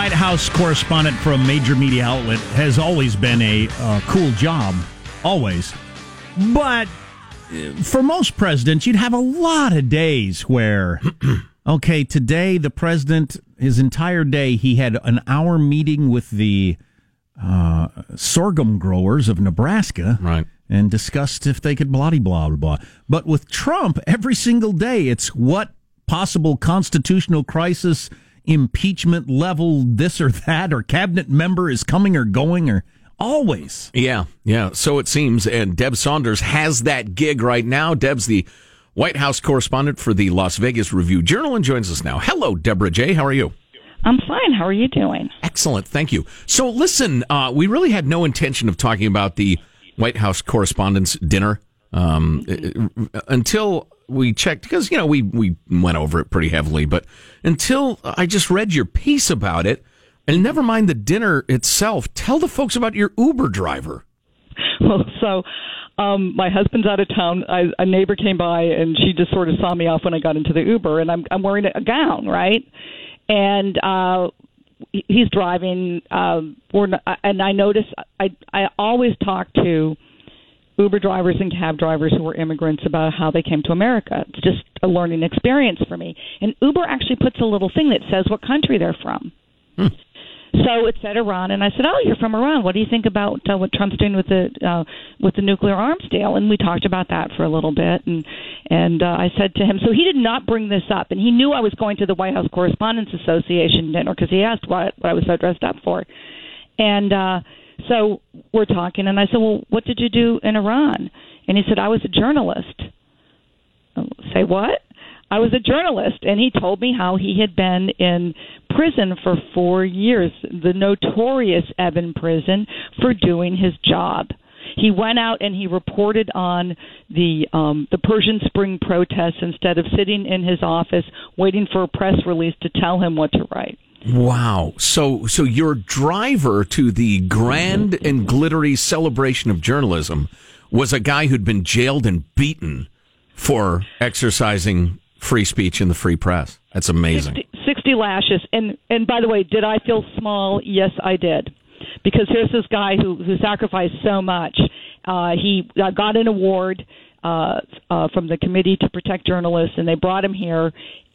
White House correspondent for a major media outlet has always been a uh, cool job, always. But for most presidents, you'd have a lot of days where, okay, today the president, his entire day, he had an hour meeting with the uh, sorghum growers of Nebraska. Right. And discussed if they could blah, blah, blah, blah. But with Trump, every single day, it's what possible constitutional crisis impeachment level this or that or cabinet member is coming or going or always. Yeah, yeah. So it seems. And Deb Saunders has that gig right now. Deb's the White House correspondent for the Las Vegas Review Journal and joins us now. Hello, Debra J. How are you? I'm fine. How are you doing? Excellent. Thank you. So listen, uh, we really had no intention of talking about the White House Correspondents' Dinner um, until we checked because you know we we went over it pretty heavily, but until I just read your piece about it, and never mind the dinner itself. Tell the folks about your Uber driver. Well, so um, my husband's out of town. I, a neighbor came by and she just sort of saw me off when I got into the Uber, and I'm I'm wearing a gown, right? And uh, he's driving. Um, we're not, and I notice I I always talk to Uber drivers and cab drivers who were immigrants about how they came to America. It's just a learning experience for me. And Uber actually puts a little thing that says what country they're from. Hmm. So it said Iran, and I said, "Oh, you're from Iran. What do you think about uh, what Trump's doing with the uh, with the nuclear arms deal?" And we talked about that for a little bit, and and uh, I said to him, so he did not bring this up, and he knew I was going to the White House Correspondents Association dinner because he asked what what I was so dressed up for, and uh, so we're talking, and I said, "Well, what did you do in Iran?" And he said, "I was a journalist." Oh, say what? I was a journalist, and he told me how he had been in prison for four years, the notorious Evin prison, for doing his job. He went out and he reported on the um, the Persian Spring protests instead of sitting in his office waiting for a press release to tell him what to write. Wow. So so your driver to the grand and glittery celebration of journalism was a guy who'd been jailed and beaten for exercising free speech in the free press. That's amazing. 60, 60 lashes. And and by the way, did I feel small? Yes, I did. Because here's this guy who who sacrificed so much. Uh, he uh, got an award uh, uh, from the Committee to Protect Journalists, and they brought him here.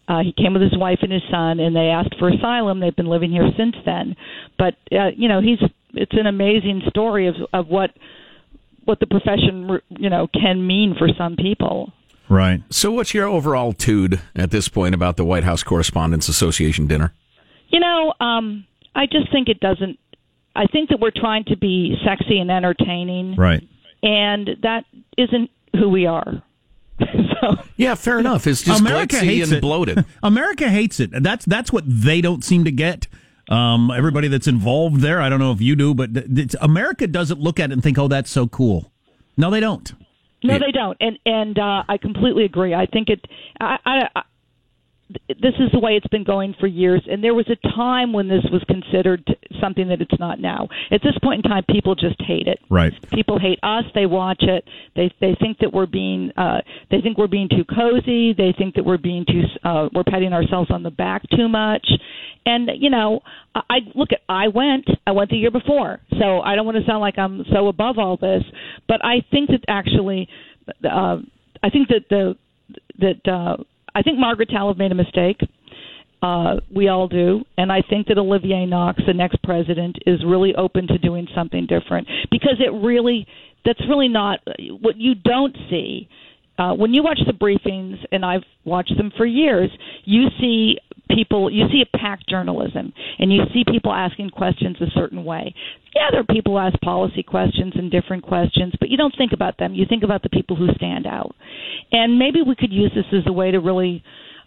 Uh, he came with his wife and his son, and they asked for asylum. They've been living here since then. But uh, you know, he's it's an amazing story of of what what the profession you know can mean for some people. Right. So, what's your overall tude at this point about the White House Correspondents Association dinner? You know, um, I just think it doesn't. I think that we're trying to be sexy and entertaining, right? And that isn't who we are. so, yeah, fair enough. It's just America hates and it. bloated. America hates it. That's that's what they don't seem to get. Um, everybody that's involved there, I don't know if you do, but America doesn't look at it and think, "Oh, that's so cool." No, they don't. No, they don't, and and uh, I completely agree. I think it. I, I, I this is the way it's been going for years and there was a time when this was considered something that it's not now. At this point in time people just hate it. Right. People hate us. They watch it. They they think that we're being uh they think we're being too cozy. They think that we're being too uh we're patting ourselves on the back too much. And you know i look at i went i went the year before so i don't want to sound like i'm so above all this but i think that actually uh i think that the that uh I think Margaret Talev made a mistake. Uh, we all do, and I think that Olivier Knox, the next president, is really open to doing something different because it really that's really not what you don't see uh, when you watch the briefings, and I've watched them for years. You see people, you see a packed journalism, and you see people asking questions a certain way. Yeah, there are people who ask policy questions and different questions, but you don't think about them. You think about the people who stand out. And maybe we could use this as a way to really.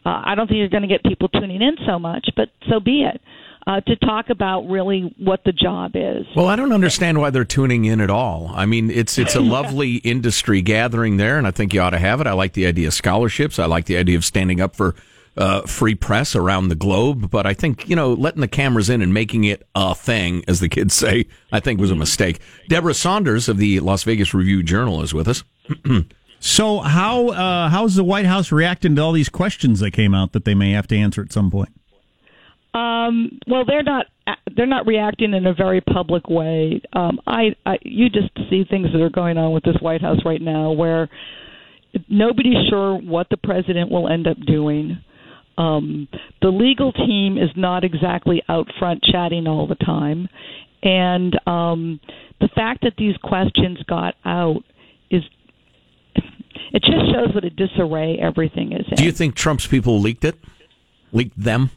Uh, I don't think you're going to get people tuning in so much, but so be it. Uh, to talk about really what the job is. Well, I don't understand why they're tuning in at all. I mean, it's it's a lovely industry gathering there, and I think you ought to have it. I like the idea of scholarships. I like the idea of standing up for uh, free press around the globe. But I think, you know, letting the cameras in and making it a thing, as the kids say, I think was a mistake. Debra Saunders of the Las Vegas Review Journal is with us. so, how uh, how's the White House reacting to all these questions that came out that they may have to answer at some point? Um, well, they're not they're not reacting in a very public way. Um, I, I you just see things that are going on with this White House right now, where nobody's sure what the president will end up doing. Um, the legal team is not exactly out front chatting all the time, and um, the fact that these questions got out is it just shows what a disarray everything is. In. Do you think Trump's people leaked it? Leaked them?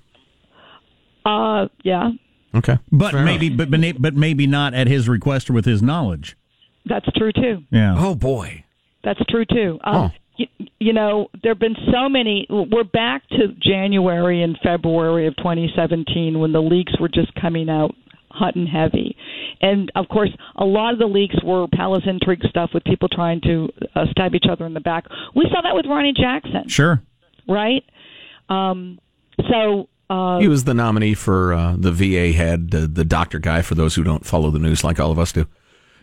Uh, yeah. Okay, but Fair maybe, but but maybe not at his request or with his knowledge. That's true too. Yeah. Oh boy. That's true too. Um, oh. You, you know, there have been so many. We're back to January and February of 2017 when the leaks were just coming out hot and heavy. And of course, a lot of the leaks were palace intrigue stuff with people trying to uh, stab each other in the back. We saw that with Ronny Jackson. Sure. Right? Um, so. Uh, he was the nominee for uh, the VA head, the, the doctor guy, for those who don't follow the news like all of us do.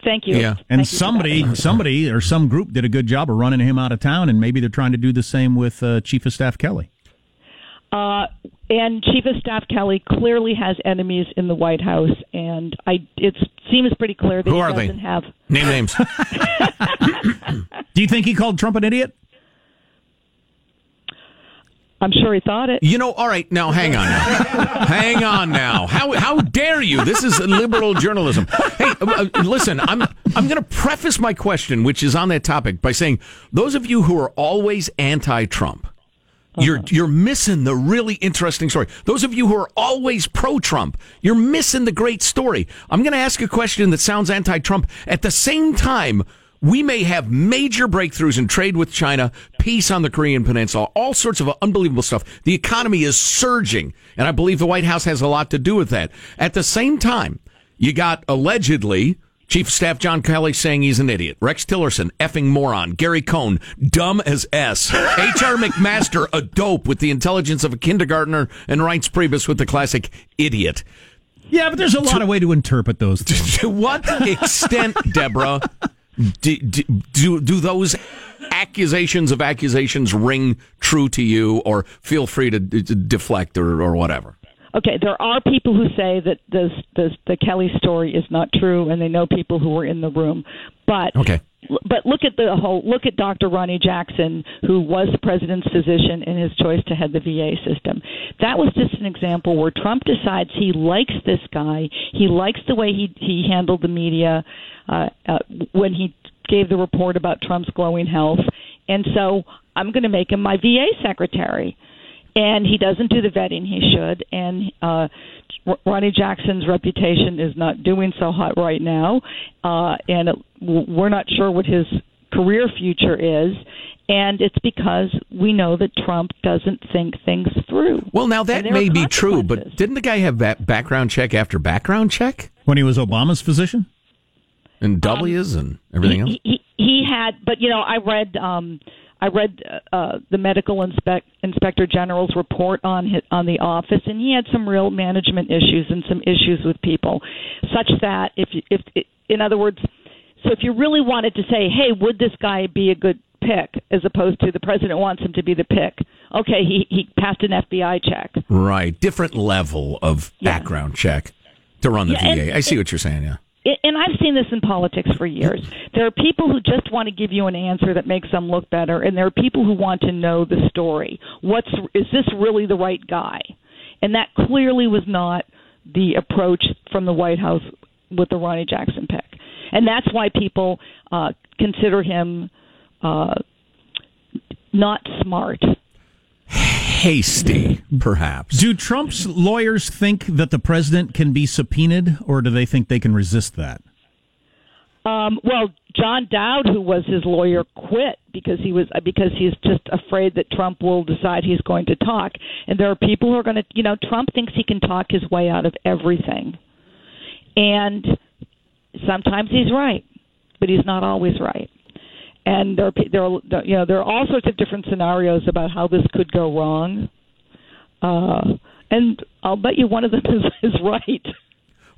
Thank you. Yeah, and somebody, somebody, or some group did a good job of running him out of town, and maybe they're trying to do the same with uh, Chief of Staff Kelly. Uh, and Chief of Staff Kelly clearly has enemies in the White House, and I it seems pretty clear that Who he are doesn't they? have. Name names. Do you think he called Trump an idiot? I'm sure he thought it. You know, all right, now hang on now. hang on now. How how dare you? This is liberal journalism. Hey, uh, uh listen, I'm I'm going to preface my question which is on that topic by saying those of you who are always anti-Trump you're you're missing the really interesting story. Those of you who are always pro Trump, you're missing the great story. I'm going to ask a question that sounds anti-Trump at the same time we may have major breakthroughs in trade with China, peace on the Korean Peninsula, all sorts of unbelievable stuff. The economy is surging, and I believe the White House has a lot to do with that. At the same time, you got allegedly Chief of Staff John Kelly saying he's an idiot. Rex Tillerson, effing moron. Gary Cohn, dumb as S. H.R. McMaster, a dope with the intelligence of a kindergartner, and Reince Priebus with the classic idiot. Yeah, but there's a lot to, of way to interpret those. To what extent, Debra, do, do, do, those accusations of accusations ring true to you, or feel free to, to deflect or, or whatever? okay, there are people who say that this, this the Kelly story is not true, and they know people who were in the room. But okay. But look at the whole. Look at Dr. Ronny Jackson, who was the president's physician in his choice to head the VA system. That was just an example where Trump decides he likes this guy. He likes the way he he handled the media uh, uh, when he gave the report about Trump's glowing health, and so I'm going to make him my VA secretary and he doesn't do the vetting he should. And uh, Ronny Jackson's reputation is not doing so hot right now, uh, and it, we're not sure what his career future is. And it's because we know that Trump doesn't think things through. Well, now that may be true, but didn't the guy have that background check after background check when he was Obama's physician? And W's um, and everything else. He, he had, but you know, I read um, I read uh, the medical inspect, inspector general's report on his, on the office, and he had some real management issues and some issues with people, such that if if in other words, so if you really wanted to say, hey, would this guy be a good pick, as opposed to the president wants him to be the pick, okay, he he passed an FBI check, right? Different level of yeah. background check to run the yeah, VA. I see what you're saying. Yeah and I've seen this in politics for years. There are people who just want to give you an answer that makes them look better, and there are people who want to know the story. What's is this really the right guy? And that clearly was not the approach from the White House with the Ronny Jackson pick, and that's why people uh, consider him uh, not smart hasty, perhaps. Do Trump's lawyers think that the president can be subpoenaed, or do they think they can resist that? Um, well, John Dowd, who was his lawyer, quit because he was because he's just afraid that Trump will decide he's going to talk. And there are people who are going to, you know, Trump thinks he can talk his way out of everything, and sometimes he's right, but he's not always right and there there are you know there are all sorts of different scenarios about how this could go wrong. Uh, and I'll bet you one of them is, is right.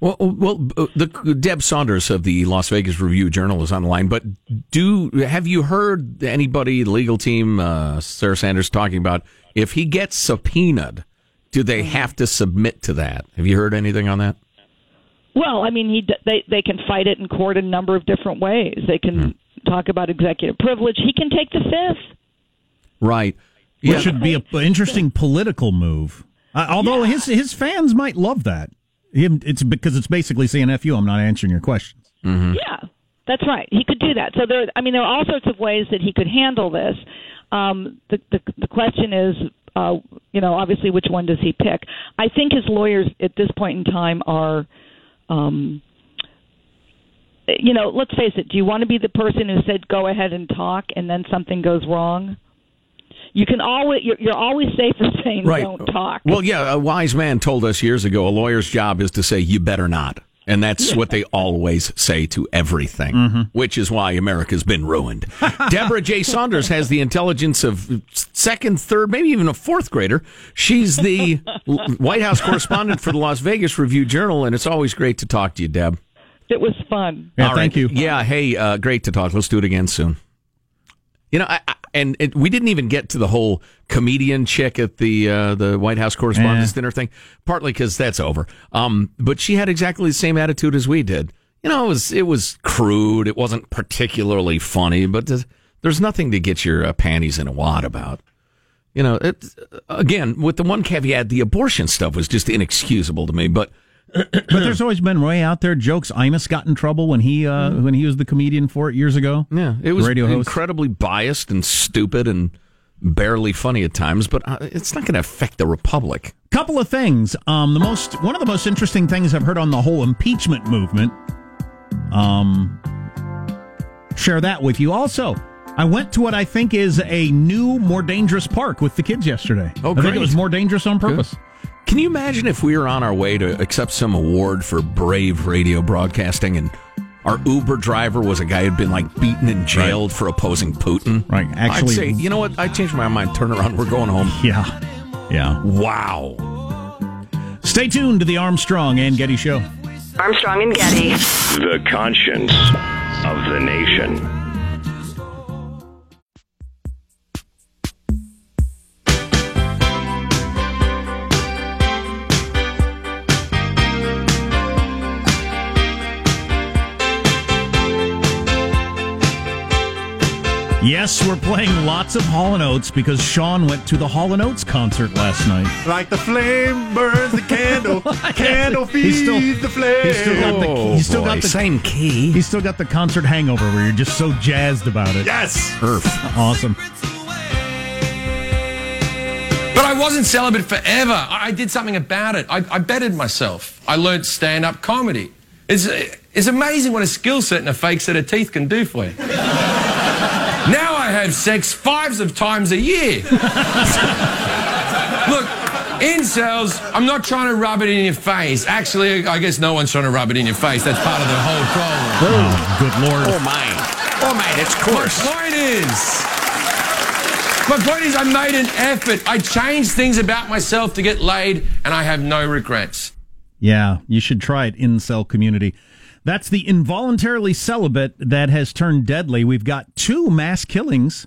Well, well, uh, the Deb Saunders of the Las Vegas Review Journal is on the line. But do have you heard anybody, the legal team, uh, Sarah Sanders, talking about if he gets subpoenaed, do they have to submit to that? Have you heard anything on that? Well, I mean, he they they can fight it in court a number of different ways. They can hmm. Talk about executive privilege. He can take the fifth. Right. Which yeah. should be an interesting political move. Uh, although yeah. his his fans might love that. It's because it's basically saying "f you." I'm not answering your questions. Mm-hmm. Yeah, that's right. He could do that. So there, I mean, there are all sorts of ways that he could handle this. Um, the, the the question is, uh, you know, obviously, which one does he pick? I think his lawyers at this point in time are. Um, you know, let's face it. Do you want to be the person who said go ahead and talk, and then something goes wrong? you can always you're, you're always safer saying right. don't talk. Well, yeah, a wise man told us years ago a lawyer's job is to say you better not. And that's what they always say to everything, mm-hmm. which is why America's been ruined. Debra J. Saunders has the intelligence of second, third, maybe even a fourth grader. She's the White House correspondent for the Las Vegas Review Journal, and it's always great to talk to you, Deb. It was fun. Yeah, thank you. Yeah, hey, uh, great to talk. Let's do it again soon. You know, I, and it, we didn't even get to the whole comedian chick at the uh, the White House Correspondents' Dinner thing, partly because that's over. Um, but she had exactly the same attitude as we did. You know, it was it was crude. It wasn't particularly funny, but there's, there's nothing to get your uh, panties in a wad about. You know, it, again, with the one caveat, the abortion stuff was just inexcusable to me. But but there's always been way out there jokes. Imus got in trouble when he uh, when he was the comedian for it years ago. Yeah, it was radio incredibly biased and stupid and barely funny at times. But uh, it's not going to affect the republic. Couple of things. Um, the most one of the most interesting things I've heard on the whole impeachment movement. Um, share that with you. Also, I went to what I think is a new, more dangerous park with the kids yesterday. Oh, great. I think it was more dangerous on purpose. Good. Can you imagine if we were on our way to accept some award for brave radio broadcasting and our Uber driver was a guy who'd been like beaten and jailed right. for opposing Putin? Right. Actually, I'd say, you know what? I changed my mind. Turn around. We're going home. Yeah. Yeah. Wow. Stay tuned to the Armstrong and Getty Show. Armstrong and Getty. The conscience of the nation. Yes, we're playing lots of Hall & Oates because Sean went to the Hall & Oates concert last night. Like the flame burns the candle, candle feeds still, the flame. He's still got the, oh, he's still got the same key. He's still got the concert hangover where you're just so jazzed about it. Yes, Earth, awesome. But I wasn't celibate forever. I did something about it. I, I bettered myself. I learned stand-up comedy. It's, it's amazing what a skill set and a fake set of teeth can do for you. Now I have sex fives of times a year. Look, incels, I'm not trying to rub it in your face. Actually, I guess no one's trying to rub it in your face. That's part of the whole problem. Oh, good lord. Oh, my. Oh, my, it's coarse. My point is... My point is, I made an effort. I changed things about myself to get laid, and I have no regrets. Yeah, you should try it, incel community. That's the involuntarily celibate that has turned deadly. We've got two mass killings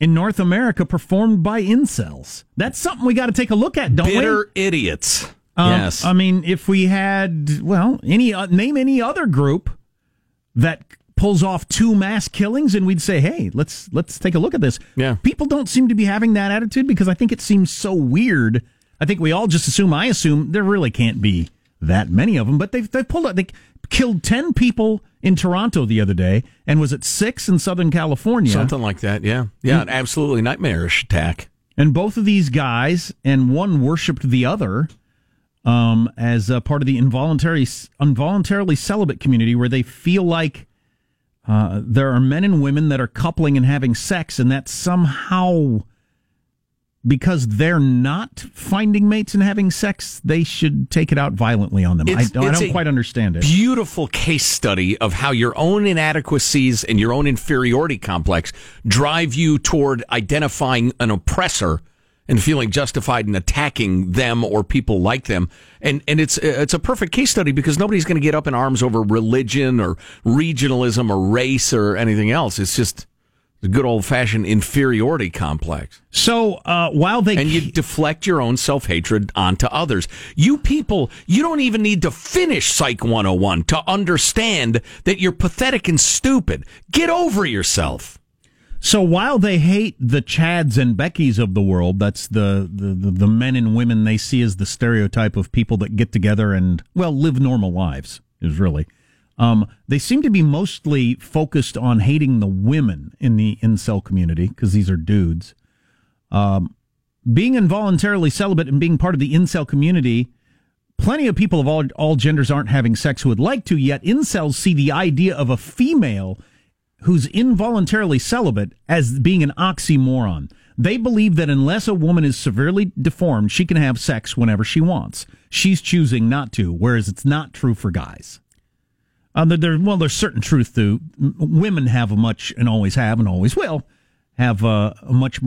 in North America performed by incels. That's something we got to take a look at, don't Bitter we? Bitter idiots. Um, yes. I mean, if we had, well, any uh, name any other group that pulls off two mass killings and we'd say, "Hey, let's let's take a look at this." Yeah. People don't seem to be having that attitude because I think it seems so weird. I think we all just assume I assume there really can't be that many of them, but they've they pulled out they killed ten people in Toronto the other day, and was it six in Southern California? Something like that. Yeah, yeah, an absolutely nightmarish attack. And both of these guys, and one worshipped the other um, as a part of the involuntary involuntarily celibate community, where they feel like uh, there are men and women that are coupling and having sex, and that somehow because they're not finding mates and having sex, they should take it out violently on them. I don't, I don't quite understand it. Beautiful case study of how your own inadequacies and your own inferiority complex drive you toward identifying an oppressor and feeling justified in attacking them or people like them. And and it's it's a perfect case study because nobody's going to get up in arms over religion or regionalism or race or anything else. It's just The good old fashioned inferiority complex. So uh, while they and you deflect your own self hatred onto others. You people, you don't even need to finish Psych 101 to understand that you're pathetic and stupid. Get over yourself. So while they hate the Chads and Beckys of the world, that's the, the, the, the men and women they see as the stereotype of people that get together and, well, live normal lives, is really. Um, they seem to be mostly focused on hating the women in the incel community because these are dudes. Um, being involuntarily celibate and being part of the incel community, plenty of people of all, all genders aren't having sex who would like to, yet incels see the idea of a female who's involuntarily celibate as being an oxymoron. They believe that unless a woman is severely deformed, she can have sex whenever she wants. She's choosing not to, whereas it's not true for guys. Um, there, well, there's certain truth to women have a much and always have and always will have uh, a much.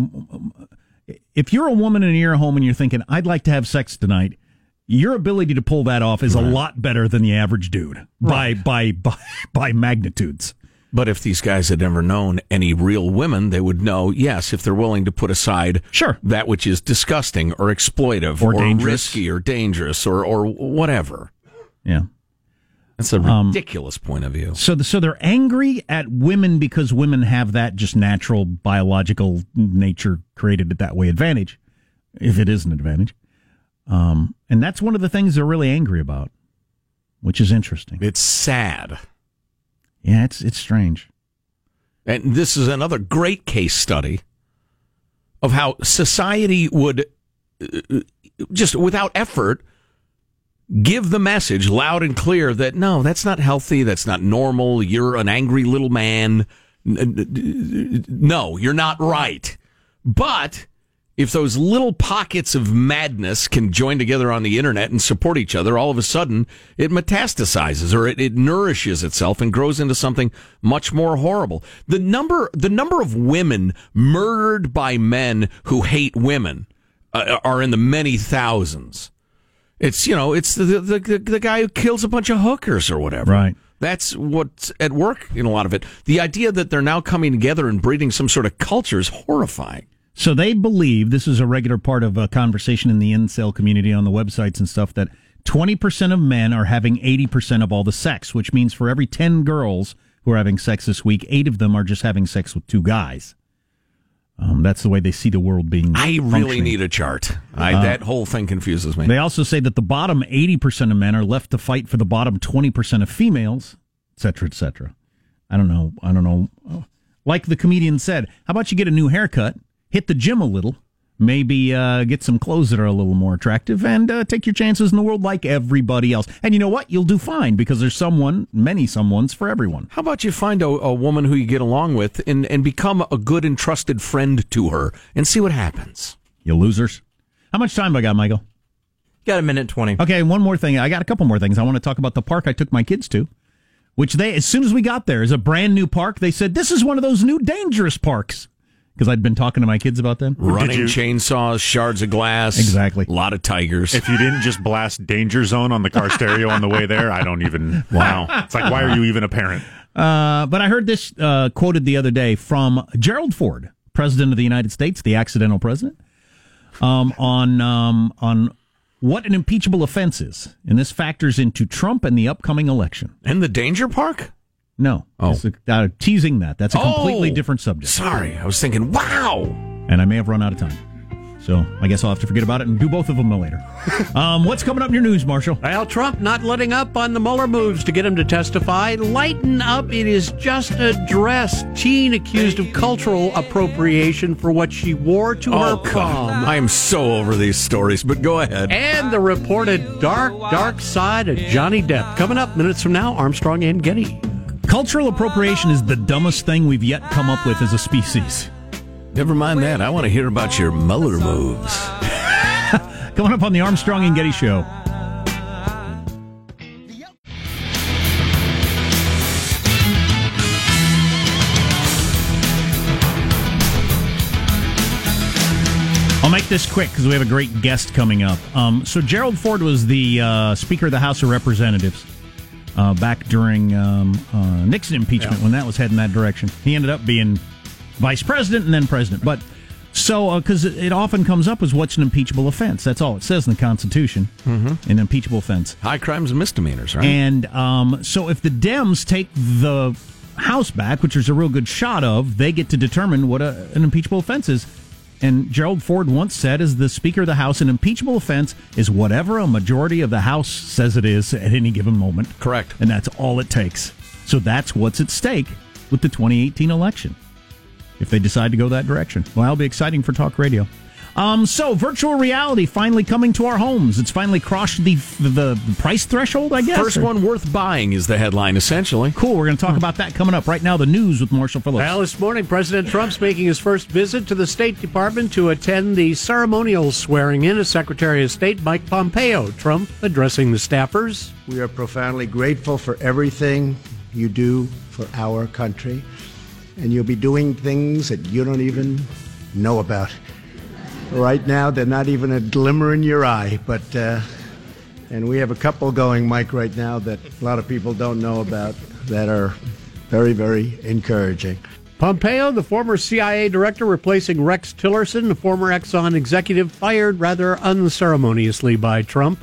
If you're a woman and you're home and you're thinking, "I'd like to have sex tonight," your ability to pull that off is right. a lot better than the average dude right. by by by by magnitudes. But if these guys had never known any real women, they would know, yes, if they're willing to put aside sure. that which is disgusting or exploitive or, or risky or dangerous or, or whatever. Yeah. That's a um, ridiculous um, point of view. So, the, so they're angry at women because women have that just natural biological nature created it that way advantage, if it is an advantage. Um, and that's one of the things they're really angry about, which is interesting. It's sad. Yeah, it's it's strange. And this is another great case study of how society would uh, just without effort give the message loud and clear that no, that's not healthy, that's not normal, you're an angry little man. No, you're not right. But if those little pockets of madness can join together on the internet and support each other, all of a sudden it metastasizes or it, it, nourishes itself and grows into something much more horrible. The number, the number of women murdered by men who hate women uh, are in the many thousands. It's, you know, it's the, the, the, the guy who kills a bunch of hookers or whatever. Right. That's what's at work in a lot of it. The idea that they're now coming together and breeding some sort of culture is horrifying. So they believe this is a regular part of a conversation in the incel community on the websites and stuff that 20% of men are having 80% of all the sex, which means for every 10 girls who are having sex this week, eight of them are just having sex with two guys. Um, that's the way they see the world being. I really need a chart. I, uh, that whole thing confuses me. They also say that the bottom 80% of men are left to fight for the bottom 20% of females, et cetera, et cetera. I don't know. I don't know. Like the comedian said, how about you get a new haircut? hit the gym a little, maybe uh, get some clothes that are a little more attractive, and uh, take your chances in the world like everybody else. And you know what? You'll do fine because there's someone, many someone's for everyone. How about you find a, a woman who you get along with and, and become a good and trusted friend to her and see what happens? You losers. How much time have I got, Michael? Got a minute 20. Okay, one more thing. I got a couple more things. I want to talk about the park I took my kids to, which they, as soon as we got there, is a brand new park. They said, this is one of those new dangerous parks because I'd been talking to my kids about them. Running you, chainsaws, shards of glass. Exactly. A lot of tigers. If you didn't just blast Danger Zone on the car stereo on the way there, I don't even. Wow. It's like, why are you even a parent? Uh, but I heard this uh, quoted the other day from Gerald Ford, President of the United States, the accidental president, um, on um, on what an impeachable offense is, and this factors into Trump and the upcoming election. And the danger park. No. Oh. A, uh, teasing that. That's a completely oh, different subject. Sorry. I was thinking, wow. And I may have run out of time. So I guess I'll have to forget about it and do both of them later. um, what's coming up in your news, Marshall? Well, Trump not letting up on the Mueller moves to get him to testify. Lighten up. It is just a dress. Teen accused of cultural appropriation for what she wore to oh, her prom. I am so over these stories, but go ahead. And the reported dark, dark side of Johnny Depp. Coming up minutes from now, Armstrong and Getty. Cultural appropriation is the dumbest thing we've yet come up with as a species. Never mind that. I want to hear about your Mueller moves. Coming up on the Armstrong and Getty Show. I'll make this quick because we have a great guest coming up. Um, so Gerald Ford was the uh, Speaker of the House of Representatives uh, back during um, uh, Nixon impeachment yeah. when that was heading that direction. He ended up being vice president, and then president. But so, because it often comes up as what's an impeachable offense. That's all it says in the Constitution. Mm-hmm. An impeachable offense. High crimes and misdemeanors, right? And um, so, if the Dems take the House back, which there's a real good shot of, they get to determine what a, an impeachable offense is. And Gerald Ford once said, as the Speaker of the House, an impeachable offense is whatever a majority of the House says it is at any given moment. Correct. And that's all it takes. So that's what's at stake with the 2018 election if they decide to go that direction. Well, that'll be exciting for talk radio. Um, so virtual reality finally coming to our homes. It's finally crossed the the, the price threshold. I guess First or- one worth buying is the headline, essentially. Cool. We're going to talk about that coming up right now. The news with Marshall Phillips. Well, this morning, President Trump's making his first visit to the State Department to attend the ceremonial swearing in of Secretary of State Mike Pompeo. Trump addressing the staffers. We are profoundly grateful for everything you do for our country, and you'll be doing things that you don't even know about. Right now, they're not even a glimmer in your eye, but, uh, and we have a couple going, Mike, right now that a lot of people don't know about that are very, very encouraging. Pompeo, the former CIA director replacing Rex Tillerson, the former Exxon executive, fired rather unceremoniously by Trump.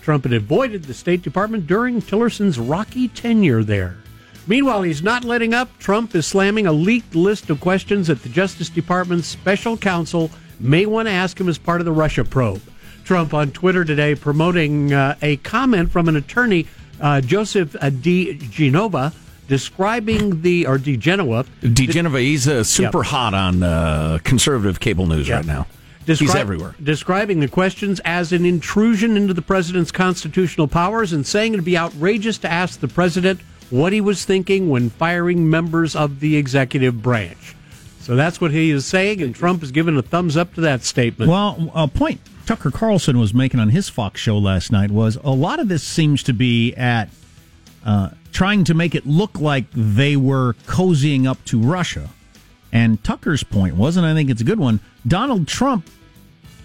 Trump had avoided the State Department during Tillerson's rocky tenure there. Meanwhile, he's not letting up. Trump is slamming a leaked list of questions that the Justice Department's special counsel may want to ask him as part of the Russia probe. Trump on Twitter today promoting uh, a comment from an attorney, uh, Joseph uh, D. Genova, describing the, or Di Genova, DeGenova, he's uh, super Yep. hot on uh, conservative cable news Yeah. right now. Descri- he's everywhere. Describing the questions as an intrusion into the president's constitutional powers and saying it'd be outrageous to ask the president what he was thinking when firing members of the executive branch. So that's what he is saying, and Trump has given a thumbs up to that statement. Well, a point Tucker Carlson was making on his Fox show last night was a lot of this seems to be at uh, trying to make it look like they were cozying up to Russia. And Tucker's point wasn't, I think it's a good one, Donald Trump,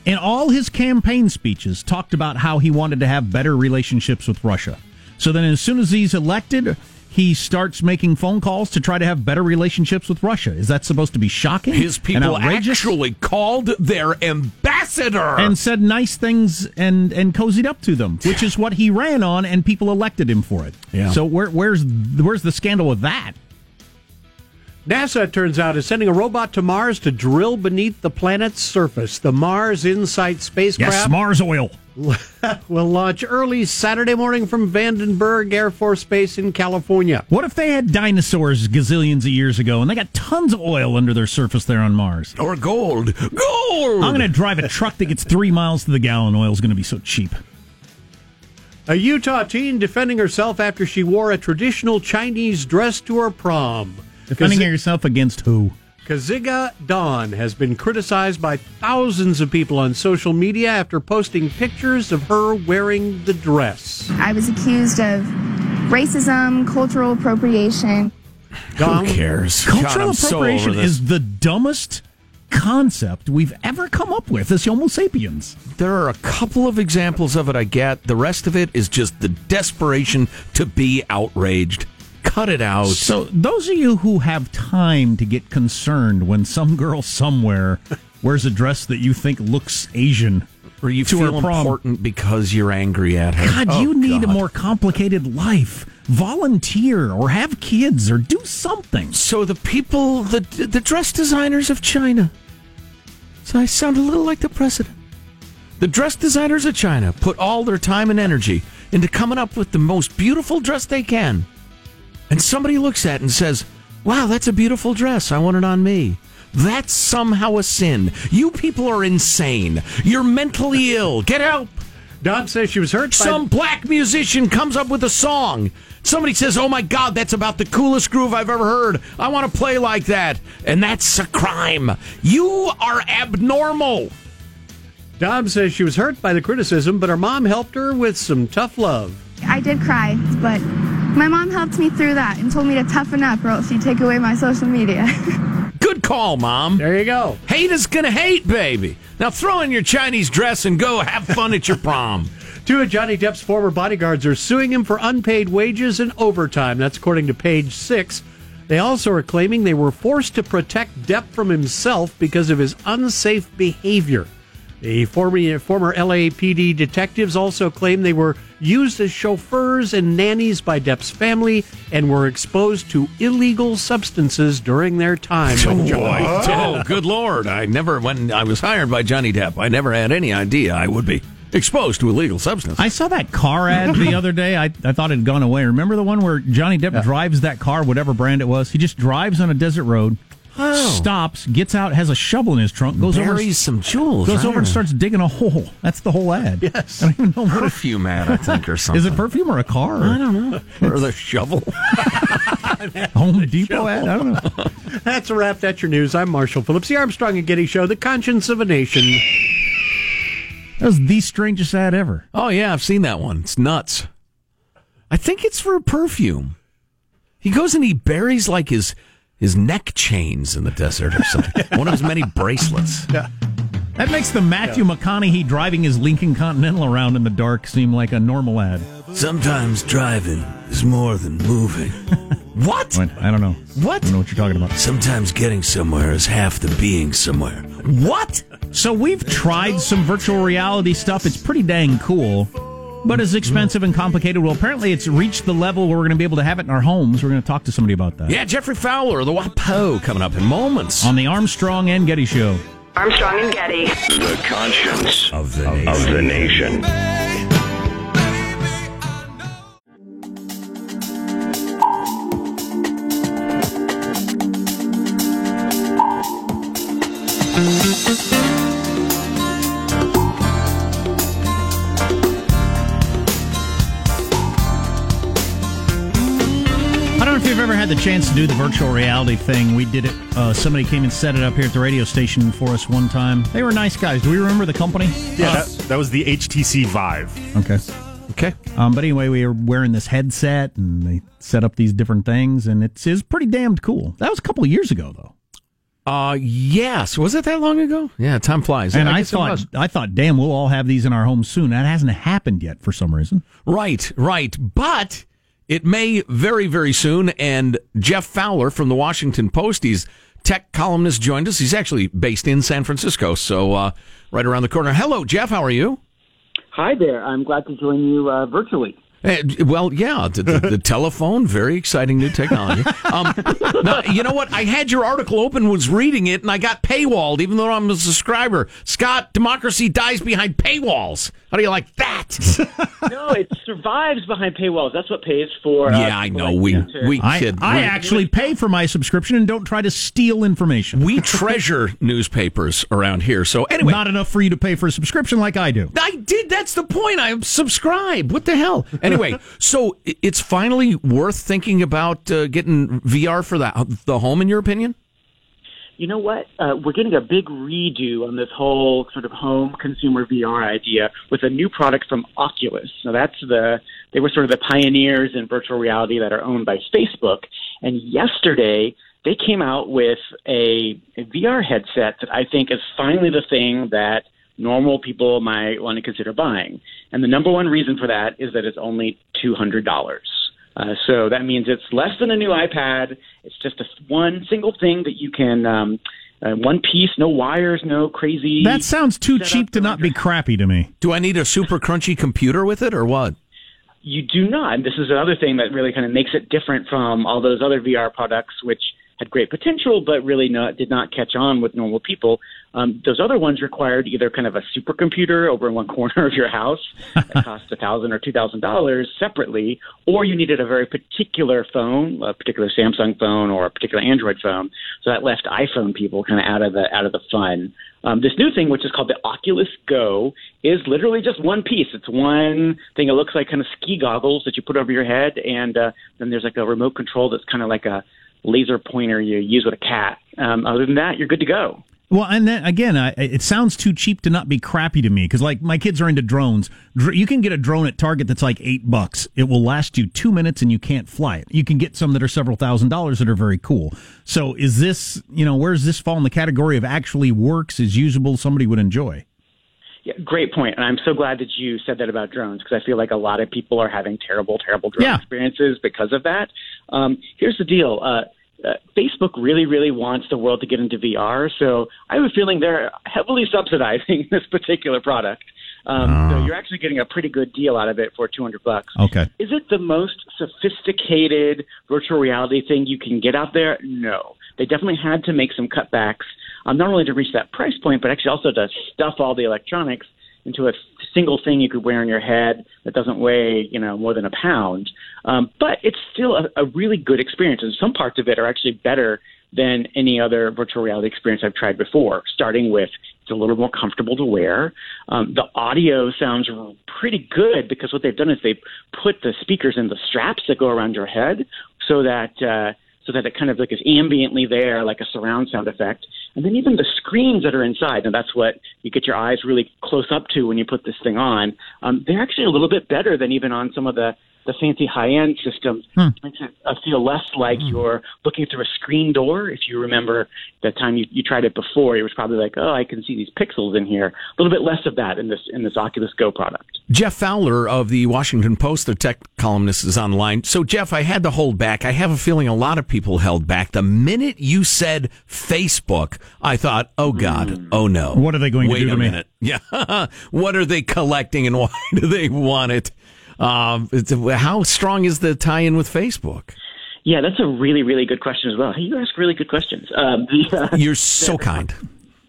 in all his campaign speeches, talked about how he wanted to have better relationships with Russia. So then, as soon as he's elected, he starts making phone calls to try to have better relationships with Russia. Is that supposed to be shocking? His people outrageous? actually called their ambassador. and said nice things and and cozied up to them, which is what he ran on, and people elected him for it. Yeah. So where, where's where's the scandal with that? NASA, it turns out, is sending a robot to Mars to drill beneath the planet's surface. The Mars Insight spacecraft Yes, Mars oil. will launch early Saturday morning from Vandenberg Air Force Base in California. What if they had dinosaurs gazillions of years ago and they got tons of oil under their surface there on Mars? or gold. Gold! I'm going to drive a truck that gets three miles to the gallon. Oil is going to be so cheap. A Utah teen defending herself after she wore a traditional Chinese dress to her prom. Defending yourself against who? Keziah Daum has been criticized by thousands of people on social media after posting pictures of her wearing the dress. I was accused of racism, cultural appropriation. Daum, Who cares? Cultural I'm so appropriation is the dumbest concept we've ever come up with as Homo sapiens. There are a couple of examples of it I get. The rest of it is just the desperation to be outraged. Cut it out. So, those of you who have time to get concerned when some girl somewhere wears a dress that you think looks Asian, or you to feel important because you're angry at her. God, Oh, you need a more complicated life. Volunteer or have kids or do something. So the people, the the dress designers of China. So I sound a little like the president. The dress designers of China put all their time and energy into coming up with the most beautiful dress they can. And somebody looks at it and says, Wow, that's a beautiful dress. I want it on me. That's somehow a sin. You people are insane. You're mentally ill. Get help. Daum says she was hurt by Some black musician comes up with a song. Somebody says, Oh my God, that's about the coolest groove I've ever heard. I want to play like that. And that's a crime. You are abnormal. Daum says she was hurt by the criticism, but her mom helped her with some tough love. I did cry, but my mom helped me through that and told me to toughen up or else she'd take away my social media. Good call, Mom. There you go. Hate is going to hate, baby. Now throw in your Chinese dress and go have fun at your prom. Two of Johnny Depp's former bodyguards are suing him for unpaid wages and overtime. That's according to page six. They also are claiming they were forced to protect Depp from himself because of his unsafe behavior. The former, former LAPD detectives also claim they were used as chauffeurs and nannies by Depp's family and were exposed to illegal substances during their time with Johnny. Oh, good lord! I never, when I was hired by Johnny Depp, I never had any idea I would be exposed to illegal substance. I saw that car ad the other day. I, I thought it had gone away. Remember the one where Johnny Depp drives that car, whatever brand it was? He just drives on a desert road, stops, gets out, has a shovel in his trunk, goes over, Buries some jewels. goes I over and starts digging a hole. That's the whole ad. Yes. I don't even know know. what it, perfume ad, I think, or something. is. It perfume or a car? I don't know. Or the shovel. Home Depot ad? I don't know. That's a wrap. That's your news. I'm Marshall Phillips, the Armstrong and Getty Show, the conscience of a nation. That was the strangest ad ever. Oh yeah, I've seen that one. It's nuts. I think it's for a perfume. He goes and he buries like his his neck chains in the desert or something. One of his many bracelets. Yeah. That makes the Matthew McConaughey driving his Lincoln Continental around in the dark seem like a normal ad. Sometimes driving is more than moving. what? I don't know. What? I don't know what you're talking about. Sometimes getting somewhere is half the being somewhere. What? So we've tried some virtual reality stuff. It's pretty dang cool, but it's expensive and complicated. Well, apparently it's reached the level where we're going to be able to have it in our homes. We're going to talk to somebody about that. Yeah, Geoffrey Fowler, the WAPO, coming up in moments. On the Armstrong and Getty Show. Armstrong and Getty. The conscience of the nation. Of the nation. I don't know if you've ever had the chance to do the virtual reality thing. We did it. Uh, somebody came and set it up here at the radio station for us one time. They were nice guys. Do we remember the company? Yeah, that, that was the HTC Vive. Okay. Okay. Um, but anyway, we were wearing this headset and they set up these different things, and it's, it's pretty damned cool. That was a couple of years ago, though. Uh, yes. Was it that long ago? Yeah, time flies. And Yeah, I, thought. I thought, damn, we'll all have these in our homes soon. That hasn't happened yet for some reason. Right, right. But it may very, very soon. And Geoff Fowler from the Washington Post, he's tech columnist, joined us. He's actually based in San Francisco, so uh, right around the corner. Hello, Jeff. How are you? Hi there. I'm glad to join you uh, virtually. Eh, well, yeah, the, the, the telephone, very exciting new technology. Um, now, you know what? I had your article open, was reading it, and I got paywalled, even though I'm a subscriber. Scott, democracy dies behind paywalls. How do you like that? no, it survives behind paywalls. That's what pays for. uh, yeah, I know. like We you we I, kid. I we- actually pay for my subscription and don't try to steal information. we treasure newspapers around here. So anyway, Not enough for you to pay for a subscription like I do. I did. That's the point. I subscribe. What the hell? Anyway, so it's finally worth thinking about uh, getting VR for the the home. In your opinion? You know what? Uh, we're getting a big redo on this whole sort of home consumer VR idea with a new product from Oculus. Now that's the they were sort of the pioneers in virtual reality that are owned by Facebook. And yesterday they came out with a, a VR headset that I think is finally the thing that normal people might want to consider buying. And the number one reason for that is that it's only two hundred dollars. Uh, so that means it's less than a new iPad. It's just a one single thing that you can, um, uh, one piece, no wires, no crazy. That sounds too cheap to not be crappy to me. Do I need a super crunchy computer with it, or what? You do not. And this is another thing that really kind of makes it different from all those other VR products, which had great potential, but really not, did not catch on with normal people. Um, those other ones required either kind of a supercomputer over in one corner of your house that cost a thousand or two thousand dollars separately, or you needed a very particular phone, a particular Samsung phone or a particular Android phone. So that left iPhone people kind of out of the out of the fun. Um, this new thing, which is called the Oculus Go, is literally just one piece. It's one thing. It looks like kind of ski goggles that you put over your head, and uh, then there's like a remote control that's kind of like a laser pointer you use with a cat. Um, other than that, you're good to go. Well, and then again, I, it sounds too cheap to not be crappy to me because, like, my kids are into drones. Dr- You can get a drone at Target that's like eight bucks. It will last you two minutes and you can't fly it. You can get some that are several thousand dollars that are very cool. So, is this, you know, where does this fall in the category of actually works, is usable, somebody would enjoy? Yeah, great point. And I'm so glad that you said that about drones because I feel like a lot of people are having terrible, terrible drone Yeah. experiences because of that. Um, here's the deal. Uh, uh, Facebook really, really wants the world to get into VR. So I have a feeling they're heavily subsidizing this particular product. Um, So you're actually getting a pretty good deal out of it for 200 bucks. Okay. Is it the most sophisticated virtual reality thing you can get out there? No. They definitely had to make some cutbacks, um, not only to reach that price point, but actually also to stuff all the electronics into a single thing you could wear on your head that doesn't weigh, you know, more than a pound. Um, but it's still a, a really good experience, and some parts of it are actually better than any other virtual reality experience I've tried before. Starting with it's a little more comfortable to wear. Um, the audio sounds pretty good because what they've done is they've put the speakers in the straps that go around your head, so that. Uh, so that it kind of like is ambiently there, like a surround sound effect. And then even the screens that are inside, and that's what you get your eyes really close up to when you put this thing on. Um, they're actually a little bit better than even on some of the the fancy high end systems. Hmm. Makes it uh, feel less like you're looking through a screen door. If you remember the time you, you tried it before, it was probably like, oh, I can see these pixels in here. A little bit less of that in this in this Oculus Go product. Geoff Fowler of the Washington Post, the tech columnist, is online. So, Geoff, I had to hold back. I have a feeling a lot of people held back. The minute you said Facebook, I thought, oh, God, oh, no. What are they going to Wait do a to me? minute. Yeah. what are they collecting and why do they want it? Um, how strong is the tie in with Facebook? Yeah, that's a really, really good question as well. Hey, you ask really good questions. Um, the, uh, You're so kind.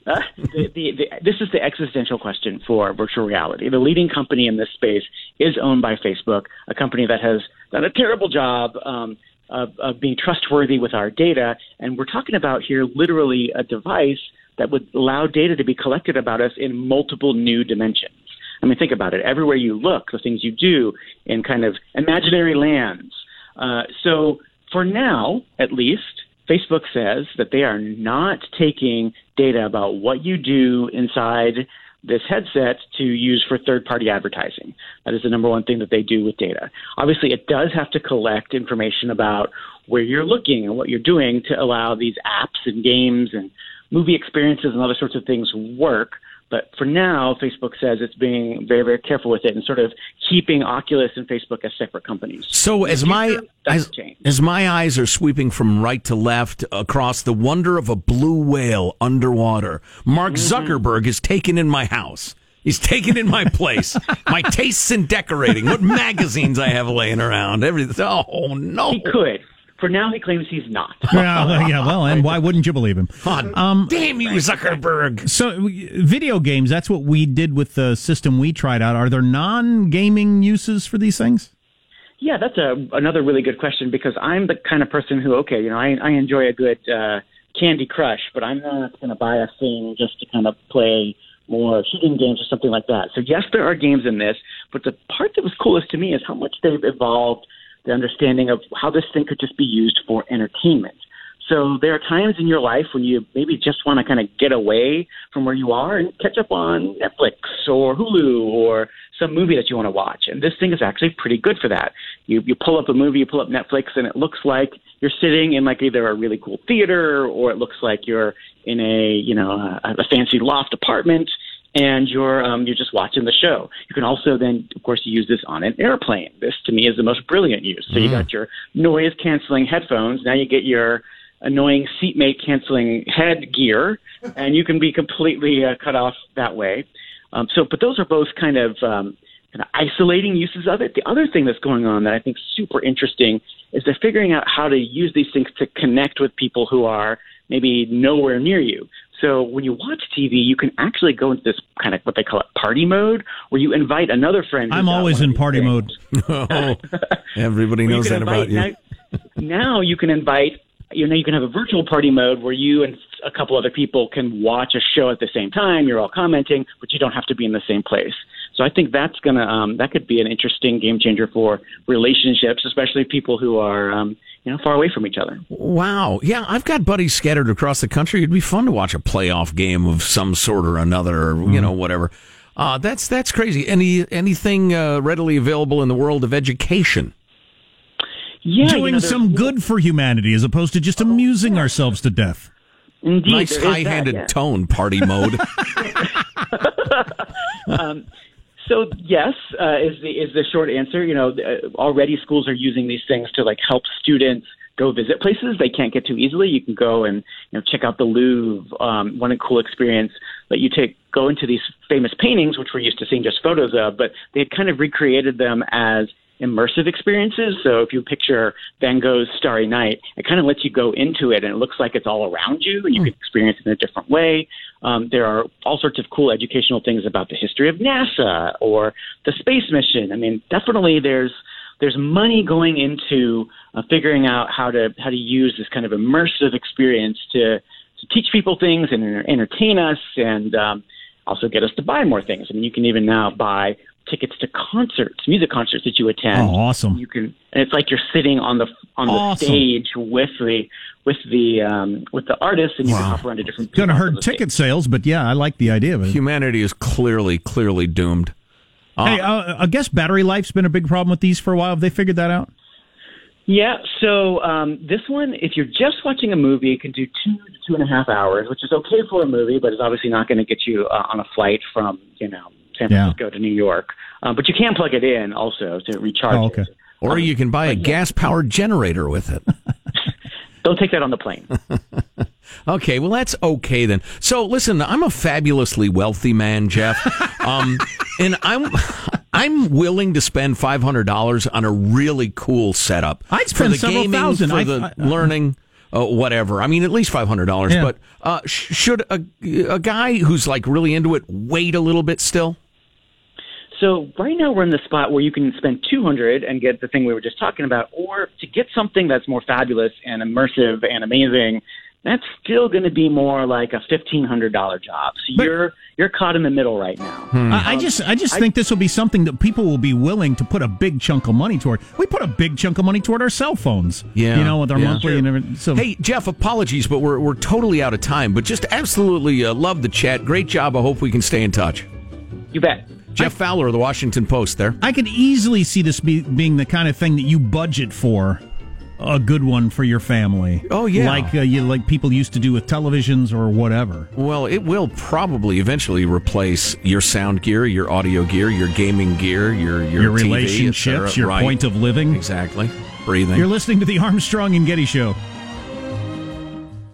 Uh, the, the, the, this is the existential question for virtual reality. The leading company in this space is owned by Facebook, a company that has done a terrible job um, of, of being trustworthy with our data. And we're talking about here literally a device that would allow data to be collected about us in multiple new dimensions. I mean, think about it. Everywhere you look, the things you do in kind of imaginary lands. Uh, so for now, at least, Facebook says that they are not taking data about what you do inside this headset to use for third party advertising. That is the number one thing that they do with data. Obviously, it does have to collect information about where you're looking and what you're doing to allow these apps and games and movie experiences and other sorts of things work. But for now, Facebook says it's being very, very careful with it and sort of keeping Oculus and Facebook as separate companies. So as my as, as my eyes are sweeping from right to left across the wonder of a blue whale underwater, Mark Mm-hmm. Zuckerberg is taken in my house. He's taken in my place, my tastes in decorating, what magazines I have laying around, everything. Oh no! He could. For now, he claims he's not. yeah, yeah, well, and why wouldn't you believe him? Um, Damn you, Zuckerberg! So, video games, that's what we did with the system we tried out. Are there non gaming uses for these things? Yeah, that's a another really good question because I'm the kind of person who, okay, you know, I, I enjoy a good uh, Candy Crush, but I'm not going to buy a thing just to kind of play more shooting games or something like that. So yes, there are games in this, but the part that was coolest to me is how much they've evolved the understanding of how this thing could just be used for entertainment. So there are times in your life when you maybe just want to kind of get away from where you are and catch up on Netflix or Hulu or some movie that you want to watch. And this thing is actually pretty good for that. You you pull up a movie, you pull up Netflix, and it looks like you're sitting in like either a really cool theater or it looks like you're in a you know a, a fancy loft apartment and you're um, you're just watching the show. You can also then, of course, use this on an airplane. This to me is the most brilliant use. So you got your noise canceling headphones. Now you get your annoying seatmate canceling head gear, and you can be completely uh, cut off that way. Um, so, but those are both kind of um, kind of isolating uses of it. The other thing that's going on that I think is super interesting is they're figuring out how to use these things to connect with people who are maybe nowhere near you. So when you watch TV, you can actually go into this kind of what they call it party mode, where you invite another friend. I'm always in party things. mode. Oh, everybody knows can that about you. Now, now you can invite. You know, you can have a virtual party mode where you and a couple other people can watch a show at the same time. You're all commenting, but you don't have to be in the same place. So I think that's gonna um, that could be an interesting game changer for relationships, especially people who are um, you know far away from each other. Wow. Yeah, I've got buddies scattered across the country. It'd be fun to watch a playoff game of some sort or another, or, you know, whatever. Uh, that's that's crazy. Any anything uh, readily available in the world of education? Yeah, Doing you know, some good for humanity as opposed to just amusing ourselves to death. Indeed, nice there is that, high-handed yeah. tone, party mode. um, so yes, uh, is the is the short answer. You know, uh, already schools are using these things to like help students go visit places they can't get to easily. You can go and you know check out the Louvre. Um, one cool experience that you take go into these famous paintings, which we're used to seeing just photos of, but they had kind of recreated them as immersive experiences. So if you picture Van Gogh's Starry Night, it kind of lets you go into it and it looks like it's all around you and you can experience it in a different way. Um, there are all sorts of cool educational things about the history of NASA or the space mission. I mean, definitely there's there's money going into uh, figuring out how to how to use this kind of immersive experience to to teach people things and enter- entertain us and um, also get us to buy more things. I mean, you can even now buy tickets to concerts, music concerts that you attend. Oh, awesome! You can, and it's like you're sitting on the on the Awesome. stage with the with the um, with the artists, and you can hop around to different. Going to hurt on the stage. ticket sales, but yeah, I like the idea of it. Humanity is clearly, clearly doomed. hey, uh, I guess battery life's been a big problem with these for a while. Have they figured that out? Yeah, so um, this one, if you're just watching a movie, it can do two to two and a half hours, which is okay for a movie, but it's obviously not going to get you uh, on a flight from you know San Yeah. Francisco to New York. Um, but you can plug it in also to recharge. it. Or you can buy a gas powered generator with it. Don't take that on the plane. Okay, well that's okay then. So listen, I'm a fabulously wealthy man, Geoff, um, and I'm I'm willing to spend five hundred dollars on a really cool setup. I'd for spend the several gaming, thousand. for I- the I- learning, uh, whatever. I mean, at least five hundred dollars. Yeah. But uh, sh- should a a guy who's like really into it wait a little bit still? So right now we're in the spot where you can spend 200 and get the thing we were just talking about, or to get something that's more fabulous and immersive and amazing, that's still going to be more like a $1,500 job. So you're you're caught in the middle right now. I, I just, I just think this will be something that people will be willing to put a big chunk of money toward. We put a big chunk of money toward our cell phones. Yeah, you know, with our yeah. monthly and everything. So, Hey, Geoff, apologies, but we're we're totally out of time. But just absolutely uh, love the chat. Great job. I hope we can stay in touch. You bet. Geoff Fowler of the Washington Post. There. I could easily see this be, being the kind of thing that you budget for. A good one for your family. Oh, yeah. like uh, you like people used to do with televisions or whatever. Well, it will probably eventually replace your sound gear, your audio gear, your gaming gear, your your, Your TV, relationships, your Right. point of living. Exactly. Breathing. You're listening to the Armstrong and Getty Show.